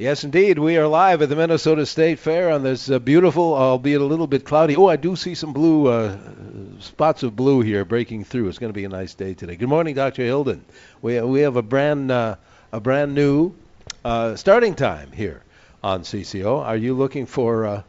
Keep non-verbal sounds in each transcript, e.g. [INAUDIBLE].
Yes, indeed. We are live at the Minnesota State Fair on this uh, beautiful, albeit a little bit cloudy. Oh, I do see some blue uh, spots of blue here breaking through. It's going to be a nice day today. Good morning, Dr. Hilden. We, we have a brand uh, a brand new uh, starting time here on CCO. Are you looking for uh,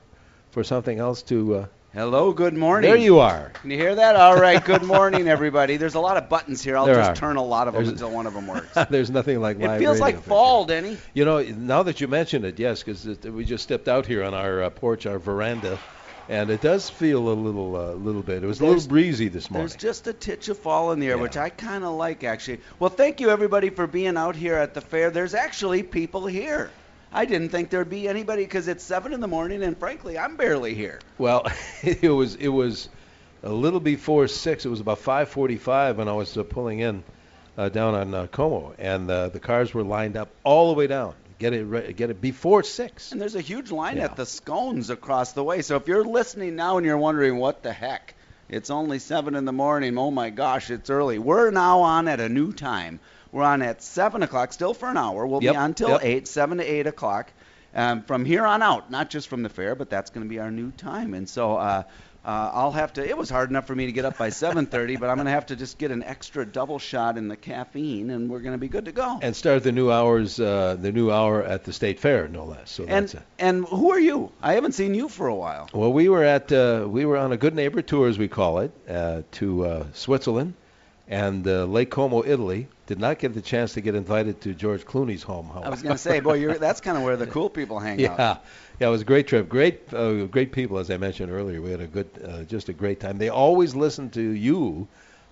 for something else to uh, Hello, good morning. There you are. Can you hear that? All right, good morning, everybody. There's a lot of buttons here. I'll There just are. turn a lot of them There's- until one of them works. [LAUGHS] There's nothing like live it feels like fall, sure. Denny. You know, now that you mention it, yes, because we just stepped out here on our uh, porch, our veranda, and it does feel a little, uh, little bit. It was a little breezy this morning. There's just a titch of fall in the air, Yeah. which I kind of like, actually. Well, thank you, everybody, for being out here at the fair. There's actually people here. I didn't think there'd be anybody because it's 7 in the morning, and frankly, I'm barely here. Well, [LAUGHS] it was it was a little before six. It was about 5:45 when I was uh, pulling in uh, down on uh, Como, and uh, the cars were lined up all the way down. Get it re- get it before six. And there's a huge line Yeah. at the scones across the way. So if you're listening now and you're wondering what the heck, it's only seven in the morning. Oh my gosh, it's early. We're now on at a new time. We're on at seven o'clock, still for an hour. We'll Yep, be on till yep. eight, seven to eight o'clock. Um, from here on out, not just from the fair, but that's going to be our new time. And so uh, uh, I'll have to. It was hard enough for me to get up by 7:30, but I'm going to have to just get an extra double shot in the caffeine, and we're going to be good to go. And start the new hours, uh, the new hour at the state fair, no less. So and, that's it. and who are you? I haven't seen you for a while. Well, we were at uh, we were on a good neighbor tour, as we call it, uh, to uh, Switzerland and uh, Lake Como, Italy. Did not get the chance to get invited to George Clooney's home. However. I was going to say, boy, you're, that's kind of where the cool people hang out. Yeah, yeah, it was a great trip. Great, uh, great people, as I mentioned earlier. We had a good, uh, just a great time. They always listen to you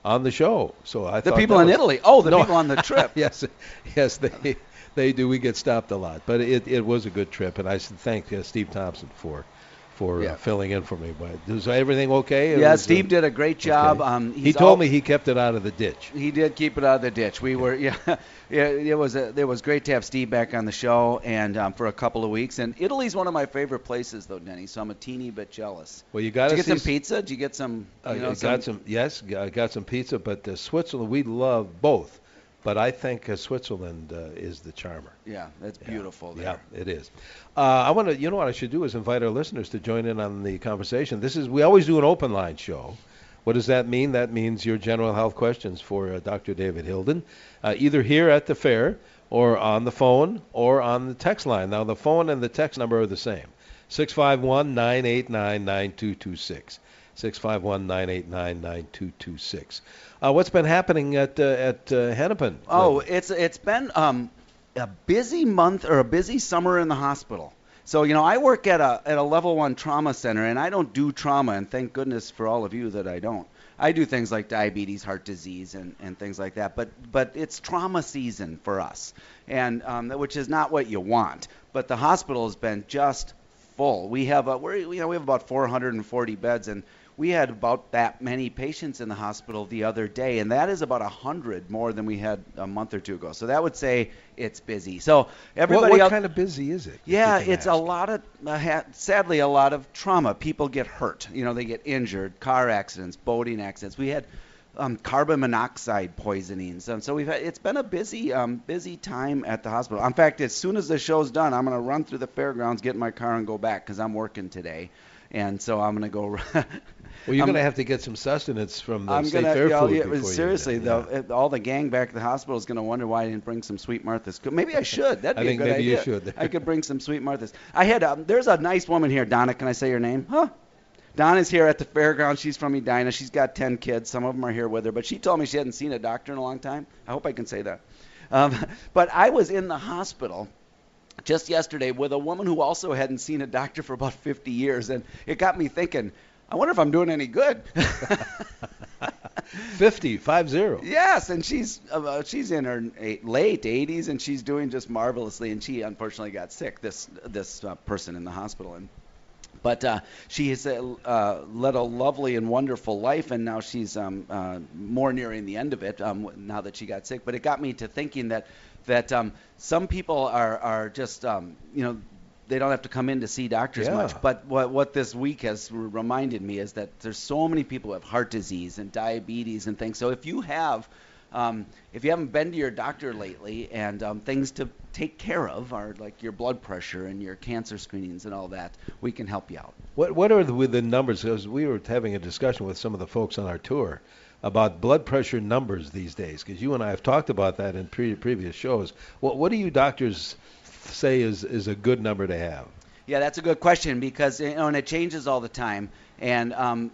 on the show, so I The people in was- Italy. Oh, the No. people on the [LAUGHS] trip. yes, yes, they they do. We get stopped a lot, but it, it was a good trip, and I should thank uh, Steve Thompson for for Yeah. uh, filling in for me. But is everything okay? Yeah, uh, Steve did a great job. okay. Um, he told al- me he kept it out of the ditch. he did keep it out of the ditch. We were, [LAUGHS] yeah, yeah. It was a, it was great to have Steve back on the show and um, for a couple of weeks. And Italy's one of my favorite places, though, Denny. So I'm a teeny bit jealous. Well, you got to get some pizza? Did you get some? Uh, You know, got some, yes, I got some pizza, but uh, Switzerland we love both, but I think uh, Switzerland uh, is the charmer. Yeah, that's Yeah. beautiful Yeah, there. it is. Uh, I want to, you know, what I should do is invite our listeners to join in on the conversation. This is we always do an open line show. What does that mean? That means your general health questions for uh, Dr. David Hilden, uh, either here at the fair or on the phone or on the text line. Now the phone and the text number are the same. 651-989-9226. 651-989-9226. Uh, what's been happening at uh, at uh, Hennepin? Oh, it's it's been um, a busy month or a busy summer in the hospital. So you know, I work at a at a level one trauma center, and I don't do trauma, and thank goodness for all of you that I don't. I do things like diabetes, heart disease, and, and things like that. But but it's trauma season for us, and um, which is not what you want. But the hospital has been just full. We have a, we're, you know we have about 440 beds, and we had about that many patients in the hospital the other day, and that is about 100 more than we had a month or two ago. So that would say it's busy. So everybody what, what else, kind of busy is it? yeah, it's a lot of uh, ha- sadly a lot of trauma. People get hurt. You know, they get injured. Car accidents, boating accidents. We had um, carbon monoxide poisonings, and so we've had. It's been a busy, um, busy time at the hospital. In fact, as soon as the show's done, I'm going to run through the fairgrounds, get in my car, and go back because I'm working today, and so I'm going to go. [LAUGHS] Well, you're I'm- going to have to get some sustenance from the I'm state gonna, fair you know, food yeah, you- seriously yeah. though, it- all the gang back at the hospital is going to wonder why I didn't bring some Sweet Martha's. Maybe I should. That'd I be think a good maybe you idea. should. I could bring some Sweet Martha's. I had um, there's a nice woman here, Donna. Can I say your name? Huh? Donna's here at the fairground. She's from Edina. She's got 10 kids. Some of them are here with her, but she told me she hadn't seen a doctor in a long time. I hope I can say that. Um, [LAUGHS] but I was in the hospital just yesterday with a woman who also hadn't seen a doctor for about 50 years, and it got me thinking. I wonder if I'm doing any good. [LAUGHS] 50, five zero. Yes, and she's uh, she's in her eight, late 80s, and she's doing just marvelously. And she unfortunately got sick. This this uh, person in the hospital, and but uh, she has uh, uh, led a lovely and wonderful life, and now she's um, uh, more nearing the end of it um, now that she got sick. But it got me to thinking that that um, some people are are just um, you know they don't have to come in to see doctors Yeah. much. But what what this week has reminded me is that there's so many people who have heart disease and diabetes and things. So if you have um, if you haven't been to your doctor lately and um, things to take care of are like your blood pressure and your cancer screenings and all that, we can help you out. What what are the, the numbers? Because we were having a discussion with some of the folks on our tour about blood pressure numbers these days. Because you and I have talked about that in pre- previous shows. What what do you doctors say is is a good number to have? Yeah, that's a good question because you know, and it changes all the time, and um,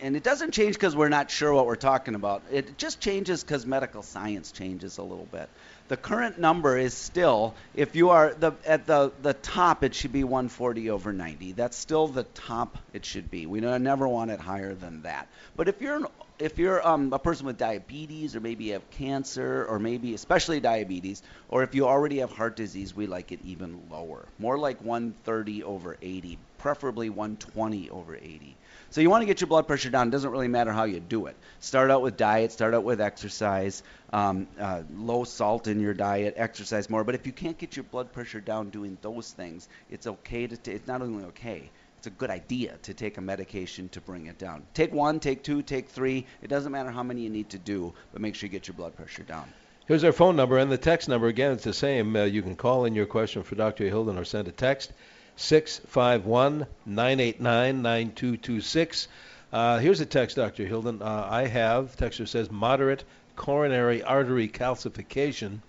and it doesn't change because we're not sure what we're talking about. It just changes because medical science changes a little bit. The current number is still, if you are the at the the top, it should be 140 over 90. That's still the top it should be. We never want it higher than that. But if you're an if you're um, a person with diabetes, or maybe you have cancer, or maybe especially diabetes, or if you already have heart disease, we like it even lower. More like 130 over 80, preferably 120 over 80. So you want to get your blood pressure down. It doesn't really matter how you do it. Start out with diet, start out with exercise, um, uh, low salt in your diet, exercise more. But if you can't get your blood pressure down doing those things, it's okay to. T- it's not only okay. It's a good idea to take a medication to bring it down. Take one, take two, take three. It doesn't matter how many you need to do, but make sure you get your blood pressure down. Here's our phone number and the text number. Again, it's the same. Uh, you can call in your question for Dr. Hilden or send a text 651 989 9226. Uh, Here's a text, Dr. Hilden. Uh, I have, texter says, moderate coronary artery calcification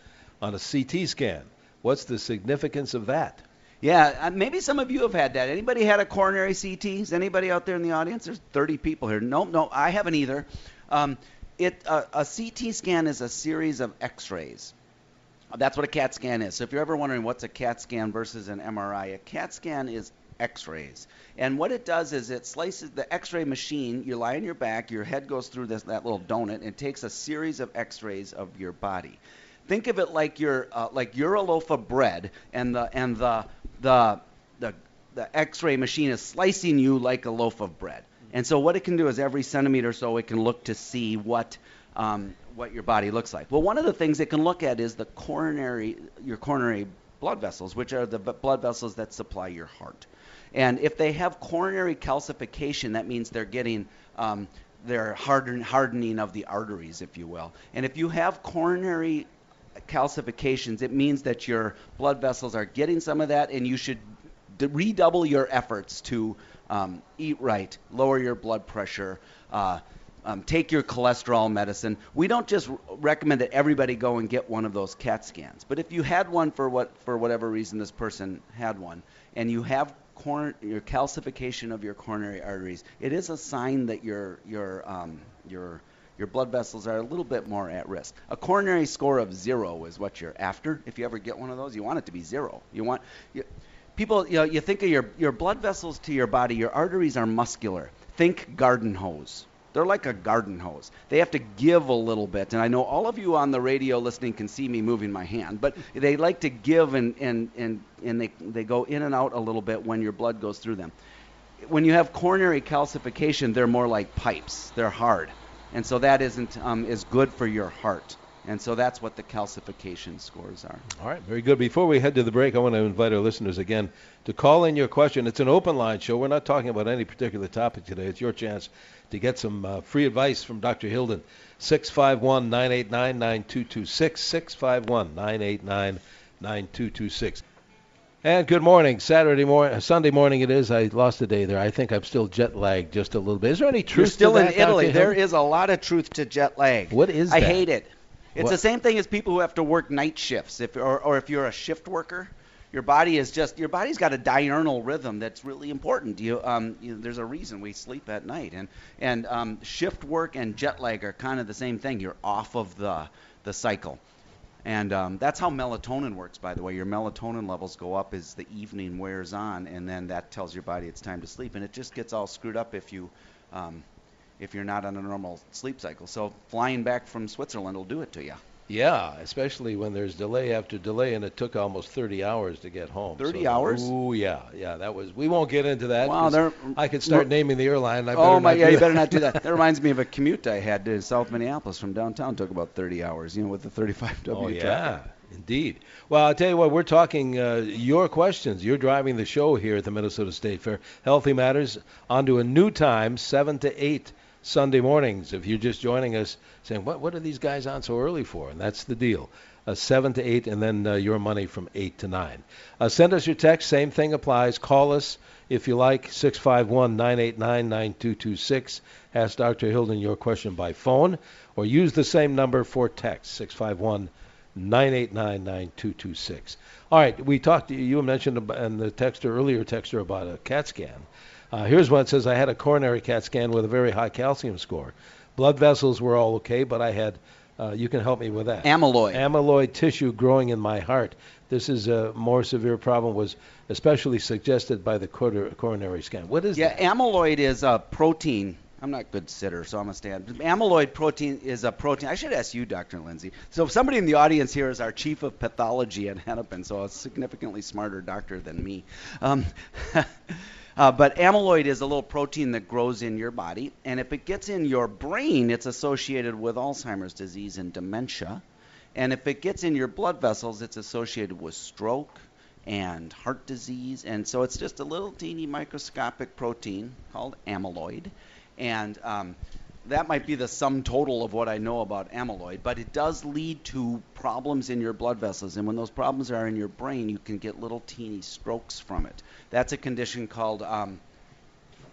on a CT scan. What's the significance of that? Yeah, uh, maybe some of you have had that. Anybody had a coronary CT? Is anybody out there in the audience? There's 30 people here. No, no, I haven't either. Um, it uh, a CT scan is a series of X-rays. That's what a CAT scan is. So if you're ever wondering what's a CAT scan versus an MRI, a CAT scan is X-rays. And what it does is it slices the X-ray machine. You lie on your back, your head goes through this that little donut, and takes a series of X-rays of your body. Think of it like you're uh, like you're a loaf of bread, and the and the the the the X-ray machine is slicing you like a loaf of bread. And so what it can do is every centimeter or so it can look to see what um, what your body looks like. Well, one of the things it can look at is the coronary your coronary blood vessels, which are the v- blood vessels that supply your heart. And if they have coronary calcification, that means they're getting um, they're harden, hardening of the arteries, if you will. And if you have coronary calcifications, it means that your blood vessels are getting some of that, and you should d- redouble your efforts to um, eat right, lower your blood pressure, uh, um, take your cholesterol medicine. We don't just r- recommend that everybody go and get one of those CAT scans, but if you had one for what for whatever reason this person had one, and you have your calcification of your coronary arteries, it is a sign that your your um, your your blood vessels are a little bit more at risk. A coronary score of zero is what you're after. If you ever get one of those, you want it to be zero. You want you, people. You know, you think of your your blood vessels to your body. Your arteries are muscular. Think garden hose. They're like a garden hose. They have to give a little bit. And I know all of you on the radio listening can see me moving my hand, but they like to give and and and and they they go in and out a little bit when your blood goes through them when you have coronary calcification, they're more like pipes. They're hard, and so that isn't um, is good for your heart. And so that's what the calcification scores are. All right, very good. Before we head to the break, I want to invite our listeners again to call in your question. It's an open line show. We're not talking about any particular topic today. It's your chance to get some uh, free advice from Dr. Hilden. 651 989 9226. 651 989 9226. And good morning. Saturday morning, Sunday morning it is. I lost a day there. I think I'm still jet lagged just a little bit. Is there any truth You're still in Italy. There is a lot of truth to jet lag. What is I that? hate it. It's What- the same thing as people who have to work night shifts. If or, or if you're a shift worker, your body is just your body's got a diurnal rhythm that's really important. You, um, you there's a reason we sleep at night, and and um, shift work and jet lag are kind of the same thing. You're off of the the cycle. And um, that's how melatonin works, by the way. Your melatonin levels go up as the evening wears on, and then that tells your body it's time to sleep. And it just gets all screwed up if you um, if you're not on a normal sleep cycle. So flying back from Switzerland will do it to you. Yeah, especially when there's delay after delay, and it took almost 30 hours to get home. 30 So- hours? Oh yeah, yeah. That was. We won't get into that. Wow, they're- I could start naming the airline. I better oh my, yeah, you better not do that. [LAUGHS] That reminds me of a commute I had to South Minneapolis from downtown. Took about 30 hours, you know, with the 35W Oh traffic. yeah, indeed. Well, I'll tell you what. We're talking uh, your questions. You're driving the show here at the Minnesota State Fair. Healthy Matters onto a new time, seven to eight Sunday mornings. If you're just joining us, saying what what are these guys on so early for? And that's the deal. Uh, seven to eight, and then uh, your money from eight to nine. Uh, send us your text. Same thing applies. Call us if you like. 651-989-9226. Ask Dr. Hilden your question by phone, or use the same number for text. 651 989 9226. All right, we talked, you mentioned in the texter, earlier texter about a CAT scan. Uh, here's one that says I had a coronary CAT scan with a very high calcium score. Blood vessels were all okay, but I had, uh, you can help me with that. Amyloid. Amyloid tissue growing in my heart. This is a more severe problem, was especially suggested by the cor- coronary scan. What is it? Yeah, that? amyloid is a protein. I'm not a good sitter, so I'm gonna stand. Amyloid protein is a protein. I should ask you, Dr. Lindsay. So somebody in the audience here is our chief of pathology at Hennepin, so a significantly smarter doctor than me. Um, [LAUGHS] uh, but amyloid is a little protein that grows in your body, and if it gets in your brain, it's associated with Alzheimer's disease and dementia. And if it gets in your blood vessels, it's associated with stroke and heart disease. And so it's just a little teeny microscopic protein called amyloid. And um, that might be the sum total of what I know about amyloid, but it does lead to problems in your blood vessels. And when those problems are in your brain, you can get little teeny strokes from it. That's a condition called. Um,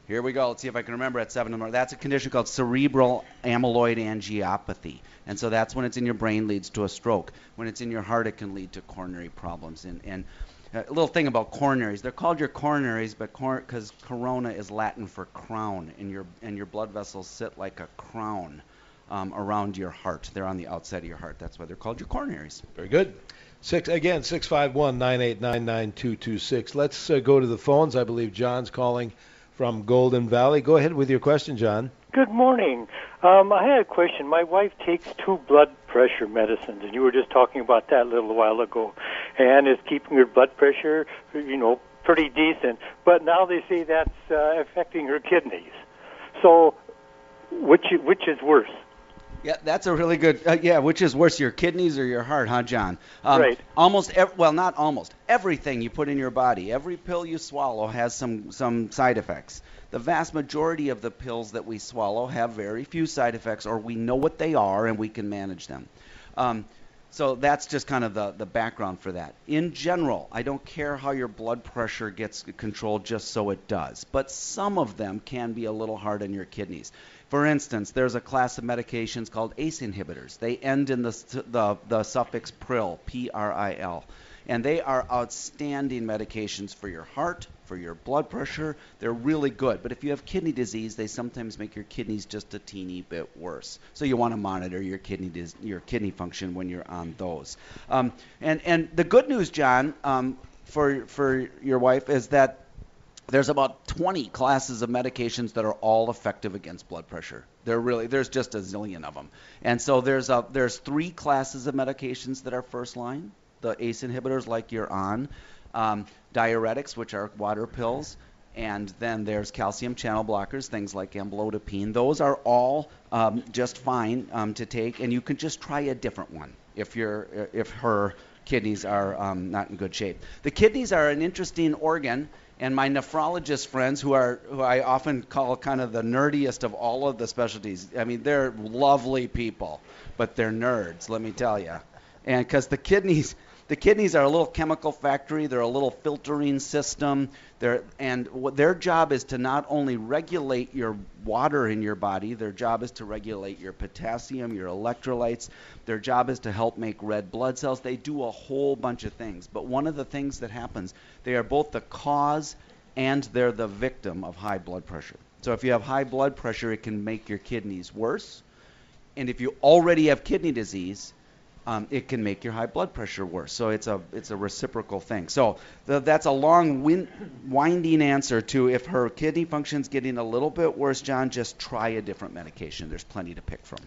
here we go. Let's see if I can remember at seven in the morning. That's a condition called cerebral amyloid angiopathy. And so that's when it's in your brain leads to a stroke. When it's in your heart, it can lead to coronary problems. And, and a little thing about coronaries. They're called your coronaries, but because corona is Latin for crown, and your and your blood vessels sit like a crown um, around your heart. They're on the outside of your heart. That's why they're called your coronaries. Very good. Six again, six five one nine eight nine nine two two six. Let's uh, go to the phones. I believe John's calling from Golden Valley. Go ahead with your question, John. Good morning. Um, I had a question. My wife takes two blood pressure medicines, and you were just talking about that a little while ago, and is keeping her blood pressure, you know, pretty decent. But now they say that's uh, affecting her kidneys. So, which which is worse? Yeah, that's a really good. Uh, yeah, which is worse, your kidneys or your heart, huh, John? Um, Right. Almost, ev- well, not almost. Everything you put in your body, every pill you swallow has some some side effects. The vast majority of the pills that we swallow have very few side effects, or we know what they are and we can manage them. Um, so that's just kind of the, the background for that. In general, I don't care how your blood pressure gets controlled, just so it does. But some of them can be a little hard on your kidneys. For instance, there's a class of medications called ACE inhibitors. They end in the, the, the suffix pril, P-R-I-L. And they are outstanding medications for your heart, for your blood pressure. They're really good. But if you have kidney disease, they sometimes make your kidneys just a teeny bit worse. So you want to monitor your kidney dis- your kidney function when you're on those. Um, and and the good news, John, um, for for your wife is that there's about 20 classes of medications that are all effective against blood pressure. There really there's just a zillion of them. And so there's a there's three classes of medications that are first line. The ACE inhibitors like you're on, um, diuretics which are water pills, and then there's calcium channel blockers, things like amlodipine. Those are all um, just fine um, to take, and you can just try a different one if you're if her kidneys are um, not in good shape. The kidneys are an interesting organ, and my nephrologist friends, who are who I often call kind of the nerdiest of all of the specialties. I mean, they're lovely people, but they're nerds, let me tell you. And because the kidneys, the kidneys are a little chemical factory. They're a little filtering system. They're, and what their job is to not only regulate your water in your body, their job is to regulate your potassium, your electrolytes. Their job is to help make red blood cells. They do a whole bunch of things. But one of the things that happens, they are both the cause and they're the victim of high blood pressure. So if you have high blood pressure, it can make your kidneys worse. And if you already have kidney disease, um, it can make your high blood pressure worse. So it's a it's a reciprocal thing. So the, that's a long, win, winding answer to if her kidney function's getting a little bit worse, John, just try a different medication. There's plenty to pick from.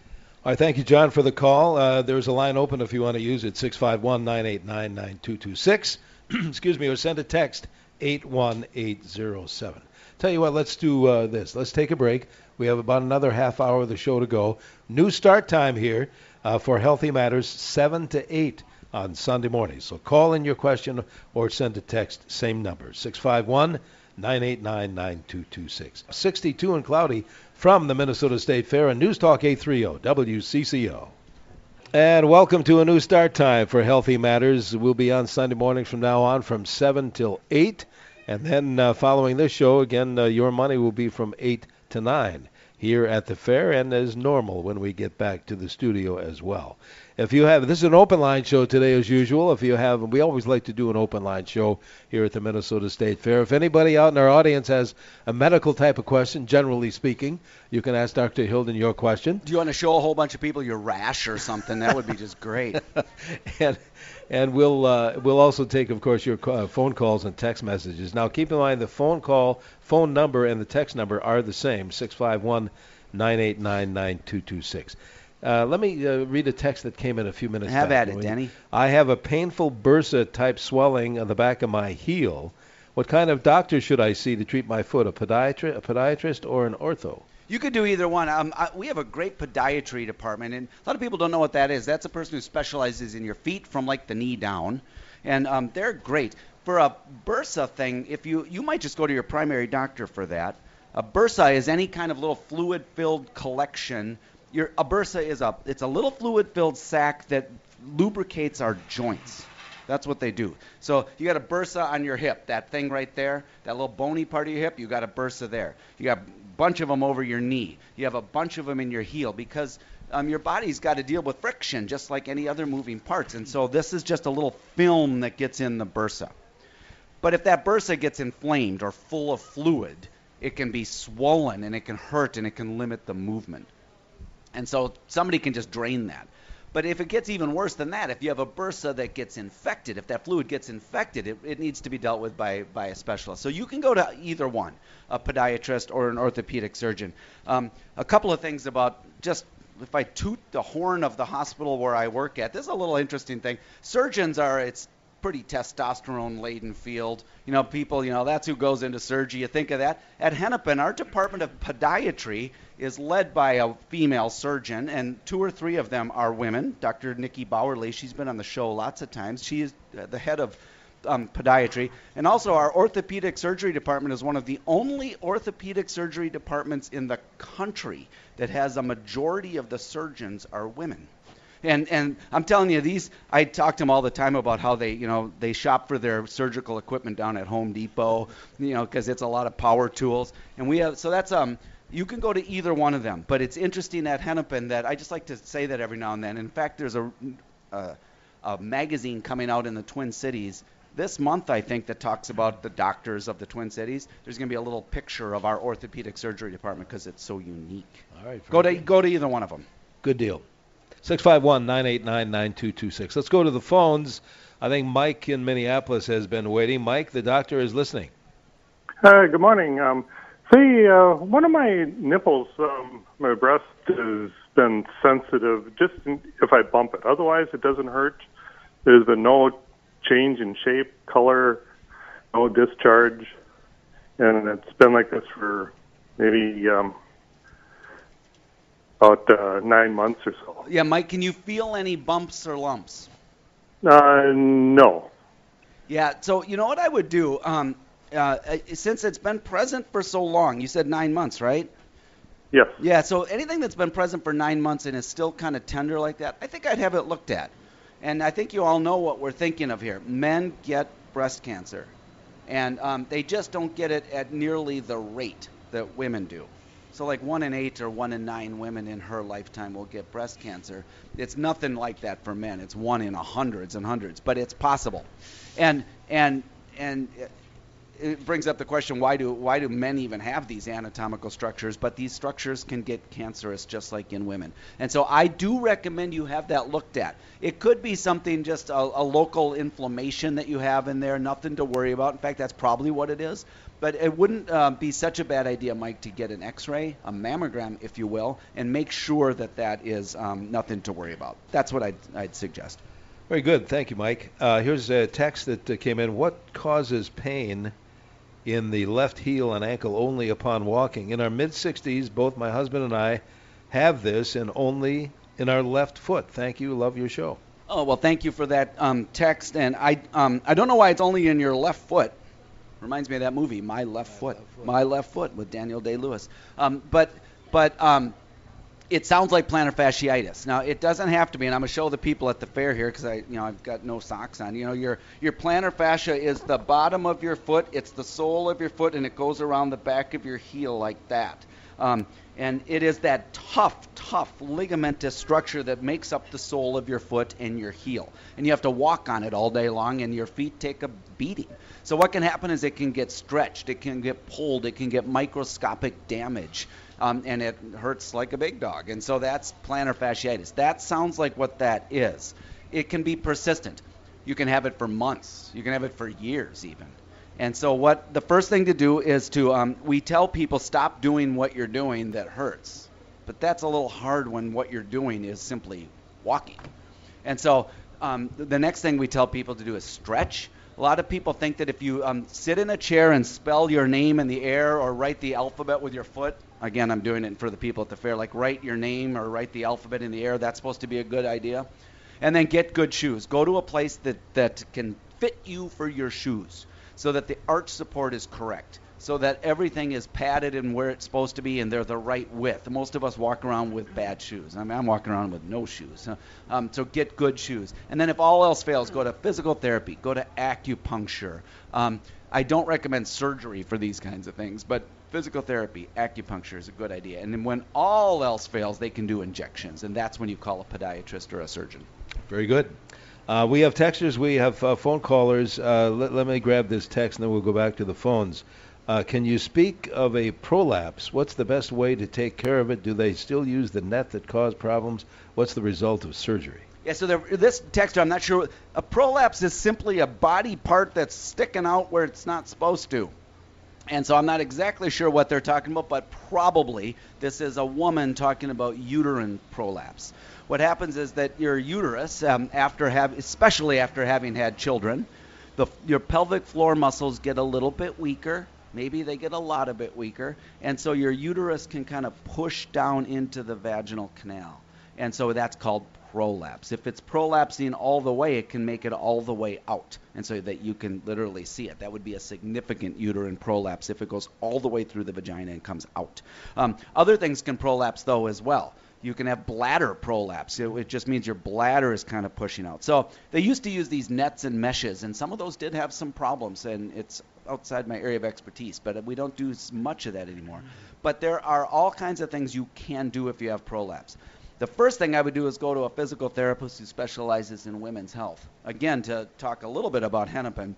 All right, thank you, John, for the call. Uh, there's a line open if you want to use it, 651-989-9226. [CLEARS THROAT] Excuse me, or send a text, 81807. Tell you what, let's do uh, this. Let's take a break. We have about another half hour of the show to go. New start time here uh, for Healthy Matters, 7 to 8 on Sunday mornings. So call in your question or send a text, same number, 651 989 9226. 62 and cloudy from the Minnesota State Fair and News Talk 830 WCCO. And welcome to a new start time for Healthy Matters. We'll be on Sunday mornings from now on from 7 till 8. And then uh, following this show, again, uh, your money will be from 8 to 9 here at the fair and as normal when we get back to the studio as well. If you have, this is an open line show today as usual. If you have, we always like to do an open line show here at the Minnesota State Fair. If anybody out in our audience has a medical type of question, generally speaking, you can ask Dr. Hilden your question. Do you want to show a whole bunch of people your rash or something? That would be just great. [LAUGHS] and, and we'll uh, we'll also take, of course, your uh, phone calls and text messages. Now, keep in mind the phone call, phone number, and the text number are the same: 651 989 9226. Uh, let me uh, read a text that came in a few minutes ago. Have back. at it, Denny. I have a painful bursa type swelling on the back of my heel. What kind of doctor should I see to treat my foot? A podiatrist, a podiatrist, or an ortho? You could do either one. Um, I, we have a great podiatry department, and a lot of people don't know what that is. That's a person who specializes in your feet from like the knee down, and um, they're great for a bursa thing. If you you might just go to your primary doctor for that. A bursa is any kind of little fluid-filled collection your a bursa is a it's a little fluid-filled sac that lubricates our joints. That's what they do. So you got a bursa on your hip, that thing right there, that little bony part of your hip, you got a bursa there. You got a bunch of them over your knee. You have a bunch of them in your heel because um, your body's got to deal with friction just like any other moving parts. And so this is just a little film that gets in the bursa. But if that bursa gets inflamed or full of fluid, it can be swollen and it can hurt and it can limit the movement. And so somebody can just drain that. But if it gets even worse than that, if you have a bursa that gets infected, if that fluid gets infected, it, it needs to be dealt with by, by a specialist. So you can go to either one, a podiatrist or an orthopedic surgeon. Um, a couple of things about just if I toot the horn of the hospital where I work at, this is a little interesting thing. Surgeons are, it's pretty testosterone laden field. You know, people, you know, that's who goes into surgery. You think of that. At Hennepin, our department of podiatry is led by a female surgeon, and two or three of them are women. Dr. Nikki Bowerly, she's been on the show lots of times. She is the head of um, podiatry. And also, our orthopedic surgery department is one of the only orthopedic surgery departments in the country that has a majority of the surgeons are women. And and I'm telling you, these I talk to them all the time about how they you know they shop for their surgical equipment down at Home Depot, you know, because it's a lot of power tools. And we have so that's um you can go to either one of them. But it's interesting at Hennepin that I just like to say that every now and then. In fact, there's a, a, a magazine coming out in the Twin Cities this month, I think, that talks about the doctors of the Twin Cities. There's going to be a little picture of our orthopedic surgery department because it's so unique. All right. Go to go to either one of them. Good deal. 651 989 9226. Let's go to the phones. I think Mike in Minneapolis has been waiting. Mike, the doctor is listening. Hi, good morning. Um, see, uh, one of my nipples, um, my breast has been sensitive just if I bump it. Otherwise, it doesn't hurt. There's been no change in shape, color, no discharge, and it's been like this for maybe um, about uh, nine months or so. Yeah, Mike, can you feel any bumps or lumps? Uh, no. Yeah, so you know what I would do? Um, uh, since it's been present for so long, you said nine months, right? Yes. Yeah, so anything that's been present for nine months and is still kind of tender like that, I think I'd have it looked at. And I think you all know what we're thinking of here. Men get breast cancer, and um, they just don't get it at nearly the rate that women do. So, like one in eight or one in nine women in her lifetime will get breast cancer. It's nothing like that for men. It's one in hundreds and hundreds, but it's possible. And and and it brings up the question why do why do men even have these anatomical structures? But these structures can get cancerous just like in women. And so i do recommend you have that looked at. It could be something just a, a local inflammation that you have in there nothing to worry about. In fact that's probably what it is. But it wouldn't uh, be such a bad idea mike to get an x-ray a mammogram if you will and make sure that that is um, nothing to worry about. That's what i'd, I'd suggest. Very good. Thank you, Mike. Uh, here's a text that uh, came in. What causes pain in the left heel and ankle only upon walking? In our mid 60s, both my husband and I have this and only in our left foot. Thank you. Love your show. Oh well, thank you for that um, text. And I um, I don't know why it's only in your left foot. Reminds me of that movie, My Left, My foot. left foot. My Left Foot with Daniel Day Lewis. Um, but but um, it sounds like plantar fasciitis. Now it doesn't have to be, and I'm gonna show the people at the fair here because I, you know, I've got no socks on. You know, your your plantar fascia is the bottom of your foot. It's the sole of your foot, and it goes around the back of your heel like that. Um, and it is that tough, tough ligamentous structure that makes up the sole of your foot and your heel. And you have to walk on it all day long, and your feet take a beating. So what can happen is it can get stretched, it can get pulled, it can get microscopic damage um, and it hurts like a big dog. And so that's plantar fasciitis. That sounds like what that is. It can be persistent. You can have it for months. You can have it for years even. And so what the first thing to do is to um, we tell people stop doing what you're doing that hurts. But that's a little hard when what you're doing is simply walking. And so um, the next thing we tell people to do is stretch. A lot of people think that if you um, sit in a chair and spell your name in the air or write the alphabet with your foot, again, I'm doing it for the people at the fair, like write your name or write the alphabet in the air, that's supposed to be a good idea. And then get good shoes. Go to a place that, that can fit you for your shoes so that the arch support is correct so that everything is padded and where it's supposed to be and they're the right width. Most of us walk around with bad shoes. I mean, I'm walking around with no shoes. Um, so get good shoes. And then if all else fails, go to physical therapy, go to acupuncture. Um, I don't recommend surgery for these kinds of things, but physical therapy, acupuncture is a good idea. And then when all else fails, they can do injections, and that's when you call a podiatrist or a surgeon. Very good. Uh, we have texters, we have uh, phone callers. Uh, let, let, me grab this text, and then we'll go back to the phones. Uh, can you speak of a prolapse? What's the best way to take care of it? Do they still use the net that caused problems? What's the result of surgery? Yeah, so there, this texture, I'm not sure. A prolapse is simply a body part that's sticking out where it's not supposed to. And so I'm not exactly sure what they're talking about, but probably this is a woman talking about uterine prolapse. What happens is that your uterus, um, after have, especially after having had children, the, your pelvic floor muscles get a little bit weaker Maybe they get a lot of bit weaker, and so your uterus can kind of push down into the vaginal canal. And so that's called prolapse. If it's prolapsing all the way, it can make it all the way out, and so that you can literally see it. That would be a significant uterine prolapse if it goes all the way through the vagina and comes out. Um, other things can prolapse though as well. You can have bladder prolapse. It, it just means your bladder is kind of pushing out. So they used to use these nets and meshes, and some of those did have some problems. And it's outside my area of expertise, but we don't do much of that anymore. But there are all kinds of things you can do if you have prolapse. The first thing I would do is go to a physical therapist who specializes in women's health. Again, to talk a little bit about Hennepin,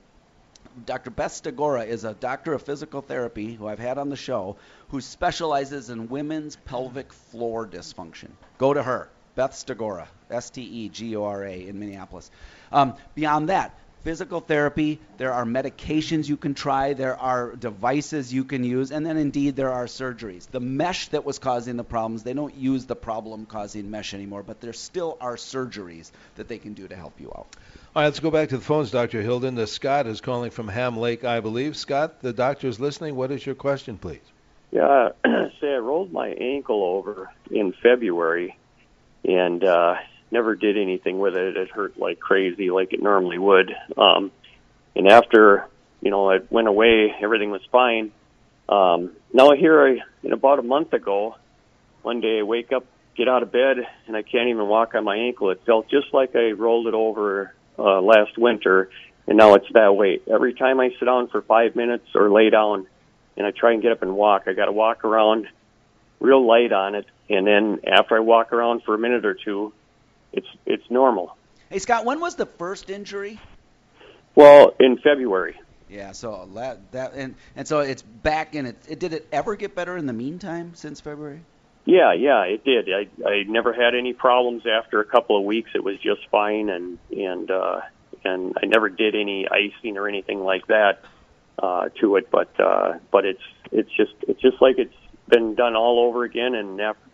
Dr. Beth Stagora is a doctor of physical therapy who I've had on the show who specializes in women's pelvic floor dysfunction. Go to her, Beth Stagora, S T E G O R A, in Minneapolis. Um, beyond that, physical therapy, there are medications you can try, there are devices you can use, and then indeed there are surgeries. The mesh that was causing the problems, they don't use the problem causing mesh anymore, but there still are surgeries that they can do to help you out. All right, let's go back to the phones, Dr. Hilden. The Scott is calling from Ham Lake, I believe. Scott, the doctor is listening. What is your question, please? Yeah, [CLEARS THROAT] say I rolled my ankle over in February, and uh, never did anything with it. It hurt like crazy, like it normally would. Um, and after you know it went away, everything was fine. Um, now here, I, in about a month ago, one day I wake up, get out of bed, and I can't even walk on my ankle. It felt just like I rolled it over uh, last winter, and now it's that way. Every time I sit down for five minutes or lay down, and I try and get up and walk, I got to walk around real light on it, and then after I walk around for a minute or two, it's it's normal. Hey Scott, when was the first injury? Well, in February. Yeah, so that, that and and so it's back in it. it. Did it ever get better in the meantime since February? Yeah, yeah, it did. I I never had any problems after a couple of weeks. It was just fine, and and uh, and I never did any icing or anything like that uh, to it. But uh, but it's it's just it's just like it's been done all over again. And after,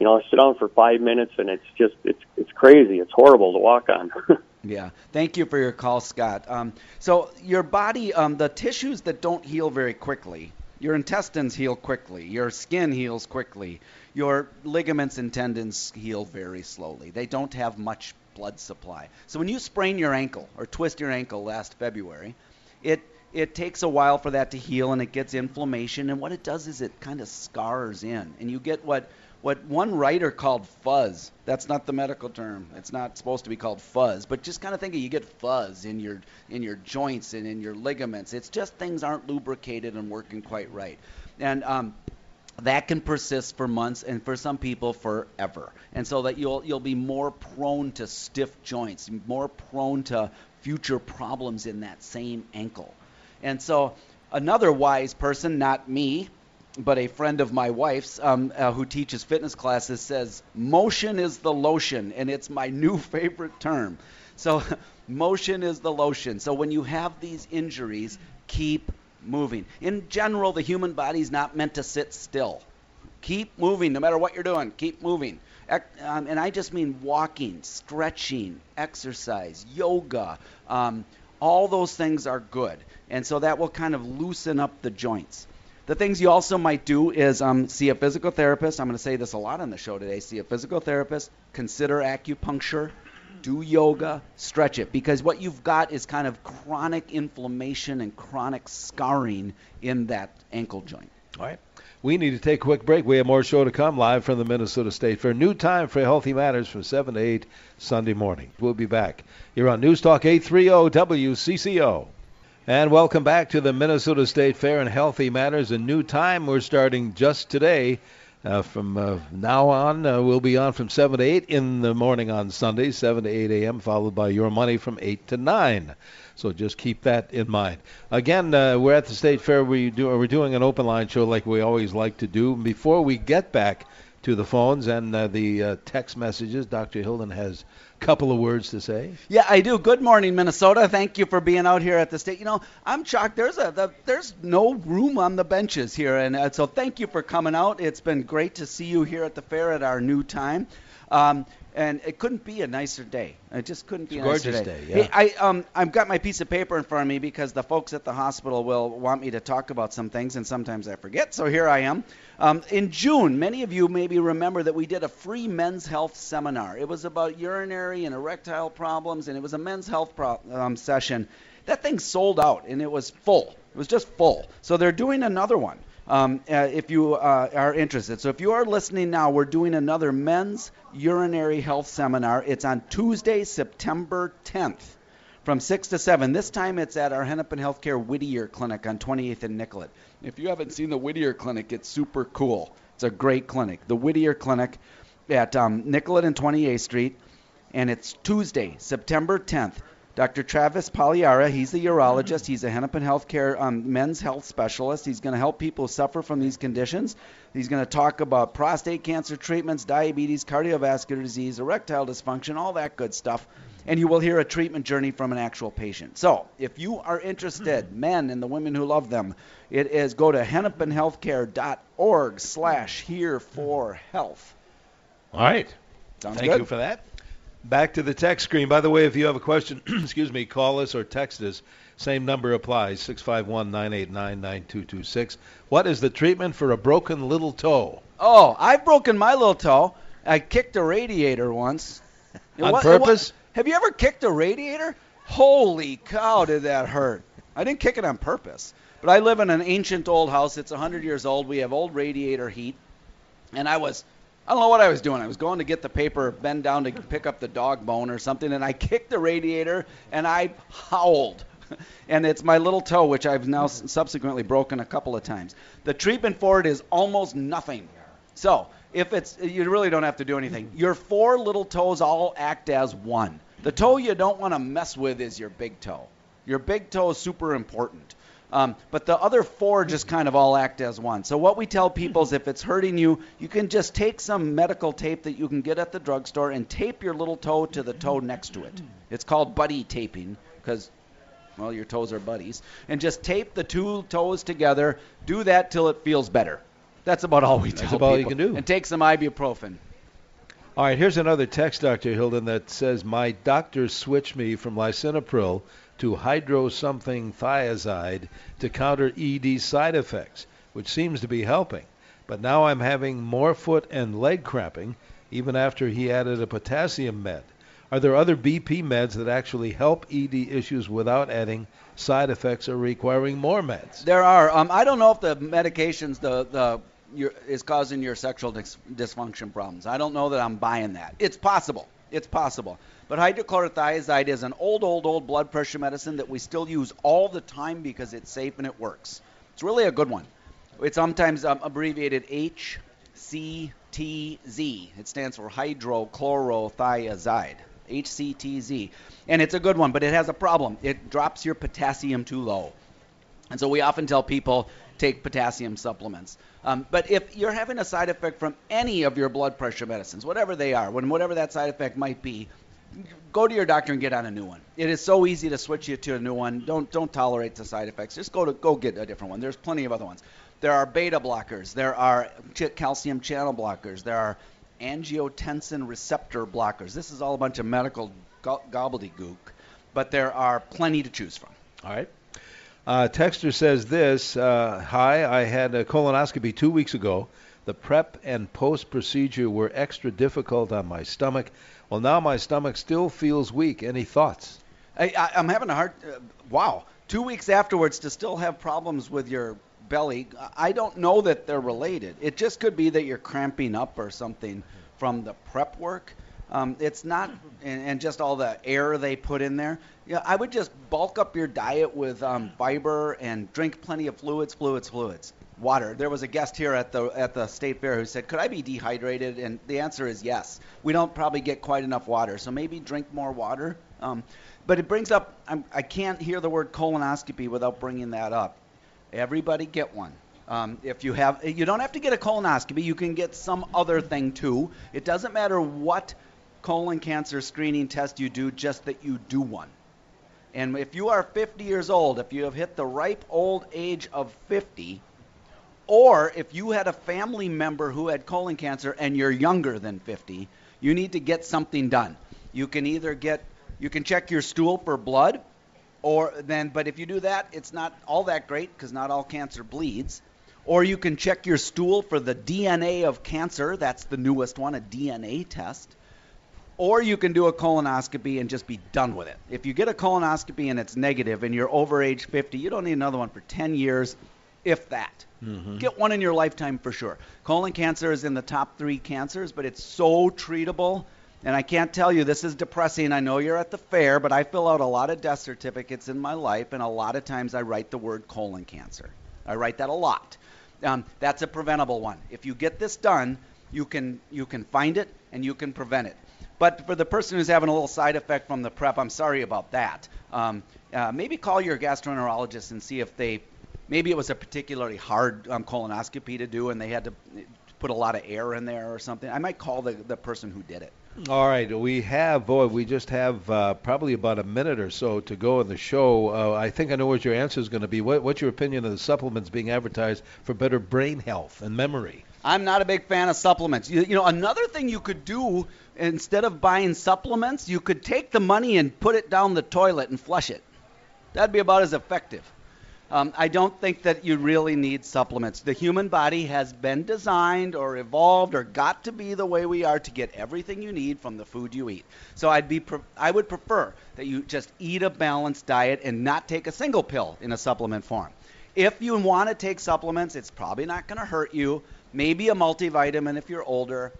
you know, I sit down for five minutes, and it's just it's it's crazy. It's horrible to walk on. [LAUGHS] Yeah. Thank you for your call, Scott. Um, so your body, um, the tissues that don't heal very quickly, your intestines heal quickly, your skin heals quickly, your ligaments and tendons heal very slowly. They don't have much blood supply. So when you sprain your ankle or twist your ankle last February, it it takes a while for that to heal and it gets inflammation and what it does is it kind of scars in and you get what what one writer called fuzz. That's not the medical term. It's not supposed to be called fuzz, but just kind of think of you get fuzz in your in your joints and in your ligaments. It's just things aren't lubricated and working quite right, and um, that can persist for months and for some people forever. And so that you'll you'll be more prone to stiff joints, more prone to future problems in that same ankle. And so another wise person, not me, but a friend of my wife's um, uh, who teaches fitness classes says motion is the lotion, and it's my [LAUGHS] new favorite term. So, [LAUGHS] motion is the lotion. So, when you have these injuries, keep moving. In general, the human body is not meant to sit still. Keep moving, no matter what you're doing. Keep moving. Um, and I just mean walking, stretching, exercise, yoga. Um, all those things are good. And so that will kind of loosen up the joints. The things you also might do is um, see a physical therapist. I'm going to say this a lot on the show today. See a physical therapist, consider acupuncture, do yoga, stretch it, because what you've got is kind of chronic inflammation and chronic scarring in that ankle joint. All right. We need to take a quick break. We have more show to come live from the Minnesota State Fair. New time for Healthy Matters from 7 to 8 Sunday morning. We'll be back. You're on News Talk 830 WCCO. And welcome back to the Minnesota State Fair and Healthy Matters. A new time we're starting just today. Uh, from uh, now on, uh, we'll be on from 7 to 8 in the morning on Sundays, 7 to 8 a.m., followed by Your Money from 8 to 9. So just keep that in mind. Again, uh, we're at the State Fair. We do, we're doing an open line show like we always like to do. Before we get back to the phones and uh, the uh, text messages, Dr. Hilden has couple of words to say? Yeah, I do. Good morning, Minnesota. Thank you for being out here at the state. You know, I'm shocked. There's a the, there's no room on the benches here, and uh, so thank you for coming out. It's been great to see you here at the fair at our new time. Um, and it couldn't be a nicer day. It just couldn't be it's a nicer day. day yeah. Hey, I um I've got my piece of paper in front of me because the folks at the hospital will want me to talk about some things, and sometimes I forget. So here I am. Um, in June, many of you maybe remember that we did a free men's health seminar. It was about urinary and erectile problems, and it was a men's health pro- um, session. That thing sold out, and it was full. It was just full. So they're doing another one um, uh, if you uh, are interested. So if you are listening now, we're doing another men's urinary health seminar. It's on Tuesday, September 10th from 6 to 7. This time it's at our Hennepin Healthcare Whittier Clinic on 28th and Nicollet. If you haven't seen the Whittier Clinic, it's super cool. It's a great clinic. The Whittier Clinic at um, Nicollet and 28th Street. And it's Tuesday, September 10th Dr. Travis Pagliara, he's the urologist. He's a Hennepin Healthcare um, men's health specialist. He's going to help people suffer from these conditions. He's going to talk about prostate cancer treatments, diabetes, cardiovascular disease, erectile dysfunction, all that good stuff. And you will hear a treatment journey from an actual patient. So, if you are interested, men and the women who love them, it is go to hennepinhealthcare.org slash here for health. All right. Sounds Thank good. you for that. Back to the text screen. By the way, if you have a question, [CLEARS THROAT] excuse me, call us or text us. Same number applies 651 989 9226. What is the treatment for a broken little toe? Oh, I've broken my little toe. I kicked a radiator once. [LAUGHS] On what, purpose? What, have you ever kicked a radiator? Holy cow, did that hurt. I didn't kick it on purpose. But I live in an ancient old house. It's 100 years old. We have old radiator heat. And I was I don't know what I was doing. I was going to get the paper, bend down to pick up the dog bone or something, and I [LAUGHS] kicked the radiator and I howled. [LAUGHS] and it's my little toe, which I've now subsequently broken a couple of times. The treatment for it is almost nothing. So if it's, you really don't have to do anything. Mm-hmm. Your four little toes all act as one. The toe you don't want to mess with is your big toe. Your big toe is super important. Um, but the other four just kind of all act as one. So what we tell people is if it's hurting you, you can just take some medical tape that you can get at the drugstore and tape your little toe to the toe next to it. It's called buddy taping because well, your toes are buddies. And just tape the two toes together. Do that till it feels better. That's about all we That's tell about all you can do. And take some ibuprofen. All right, here's another text, Dr. Hilden, that says my doctor switched me from lisinopril to hydro something thiazide to counter ED side effects, which seems to be helping. But now I'm having more foot and leg cramping, even after he added a potassium med. Are there other BP meds that actually help ED issues without adding side effects or requiring more meds? There are. Um, I don't know if the medications the the your, is causing your sexual dis- dysfunction problems. I don't know that I'm buying that. It's possible. It's possible. But hydrochlorothiazide is an old, old, old blood pressure medicine that we still use all the time because it's safe and it works. It's really a good one. It's sometimes um, abbreviated HCTZ. It stands for hydrochlorothiazide. HCTZ. And it's a good one, but it has a problem. It drops your potassium too low. And so we often tell people take potassium supplements. Um, but if you're having a side effect from any of your blood pressure medicines, whatever they are, when whatever that side effect might be, go to your doctor and get on a new one. It is so easy to switch you to a new one. Don't don't tolerate the side effects. Just go to go get a different one. There's plenty of other ones. There are beta blockers. There are ch- calcium channel blockers. There are angiotensin receptor blockers. This is all a bunch of medical go- gobbledygook, but there are plenty to choose from. All right. Uh, Texter says this uh, Hi, I had a colonoscopy two weeks ago. The prep and post procedure were extra difficult on my stomach. Well, now my stomach still feels weak. Any thoughts? I, I'm having a hard. Uh, wow, two weeks afterwards to still have problems with your belly. I don't know that they're related. It just could be that you're cramping up or something from the prep work. Um, it's not, and, and just all the air they put in there. Yeah, I would just bulk up your diet with um, fiber and drink plenty of fluids, fluids, fluids. Water. There was a guest here at the at the state fair who said, "Could I be dehydrated?" And the answer is yes. We don't probably get quite enough water, so maybe drink more water. Um, but it brings up, I'm, I can't hear the word colonoscopy without bringing that up. Everybody get one. Um, if you have, you don't have to get a colonoscopy. You can get some other thing too. It doesn't matter what colon cancer screening test you do, just that you do one. And if you are 50 years old, if you have hit the ripe old age of 50, or if you had a family member who had colon cancer and you're younger than 50, you need to get something done. You can either get, you can check your stool for blood, or then, but if you do that, it's not all that great because not all cancer bleeds. Or you can check your stool for the DNA of cancer. That's the newest one, a DNA test. Or you can do a colonoscopy and just be done with it. If you get a colonoscopy and it's negative and you're over age 50, you don't need another one for 10 years, if that. Mm-hmm. Get one in your lifetime for sure. Colon cancer is in the top three cancers, but it's so treatable. And I can't tell you, this is depressing. I know you're at the fair, but I fill out a lot of death certificates in my life, and a lot of times I write the word colon cancer. I write that a lot. Um, that's a preventable one. If you get this done, you can you can find it and you can prevent it. But for the person who's having a little side effect from the prep, I'm sorry about that. Um, uh, maybe call your gastroenterologist and see if they maybe it was a particularly hard um, colonoscopy to do and they had to put a lot of air in there or something. I might call the, the person who did it. All right, we have, boy, we just have uh, probably about a minute or so to go in the show. Uh, I think I know what your answer is going to be. What, what's your opinion of the supplements being advertised for better brain health and memory? I'm not a big fan of supplements. You, you know, another thing you could do instead of buying supplements, you could take the money and put it down the toilet and flush it. That'd be about as effective. Um, I don't think that you really need supplements. The human body has been designed or evolved or got to be the way we are to get everything you need from the food you eat. So I'd be pre- I would prefer that you just eat a balanced diet and not take a single pill in a supplement form. If you want to take supplements, it's probably not going to hurt you. Maybe a multivitamin if you're older.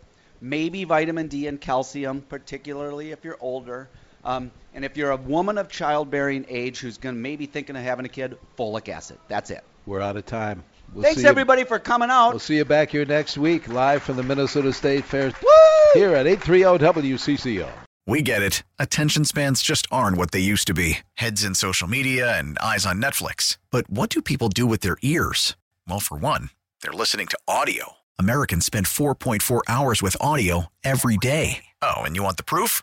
Maybe vitamin D and calcium, particularly if you're older. Um, and if you're a woman of childbearing age who's going to maybe thinking of having a kid, folic acid. That's it. We're out of time. We'll Thanks see you- everybody for coming out. We'll see you back here next week, live from the Minnesota State Fair Woo! here at 830 WCCO. We get it. Attention spans just aren't what they used to be heads in social media and eyes on Netflix. But what do people do with their ears? Well, for one, they're listening to audio. Americans spend 4.4 hours with audio every day. Oh, and you want the proof?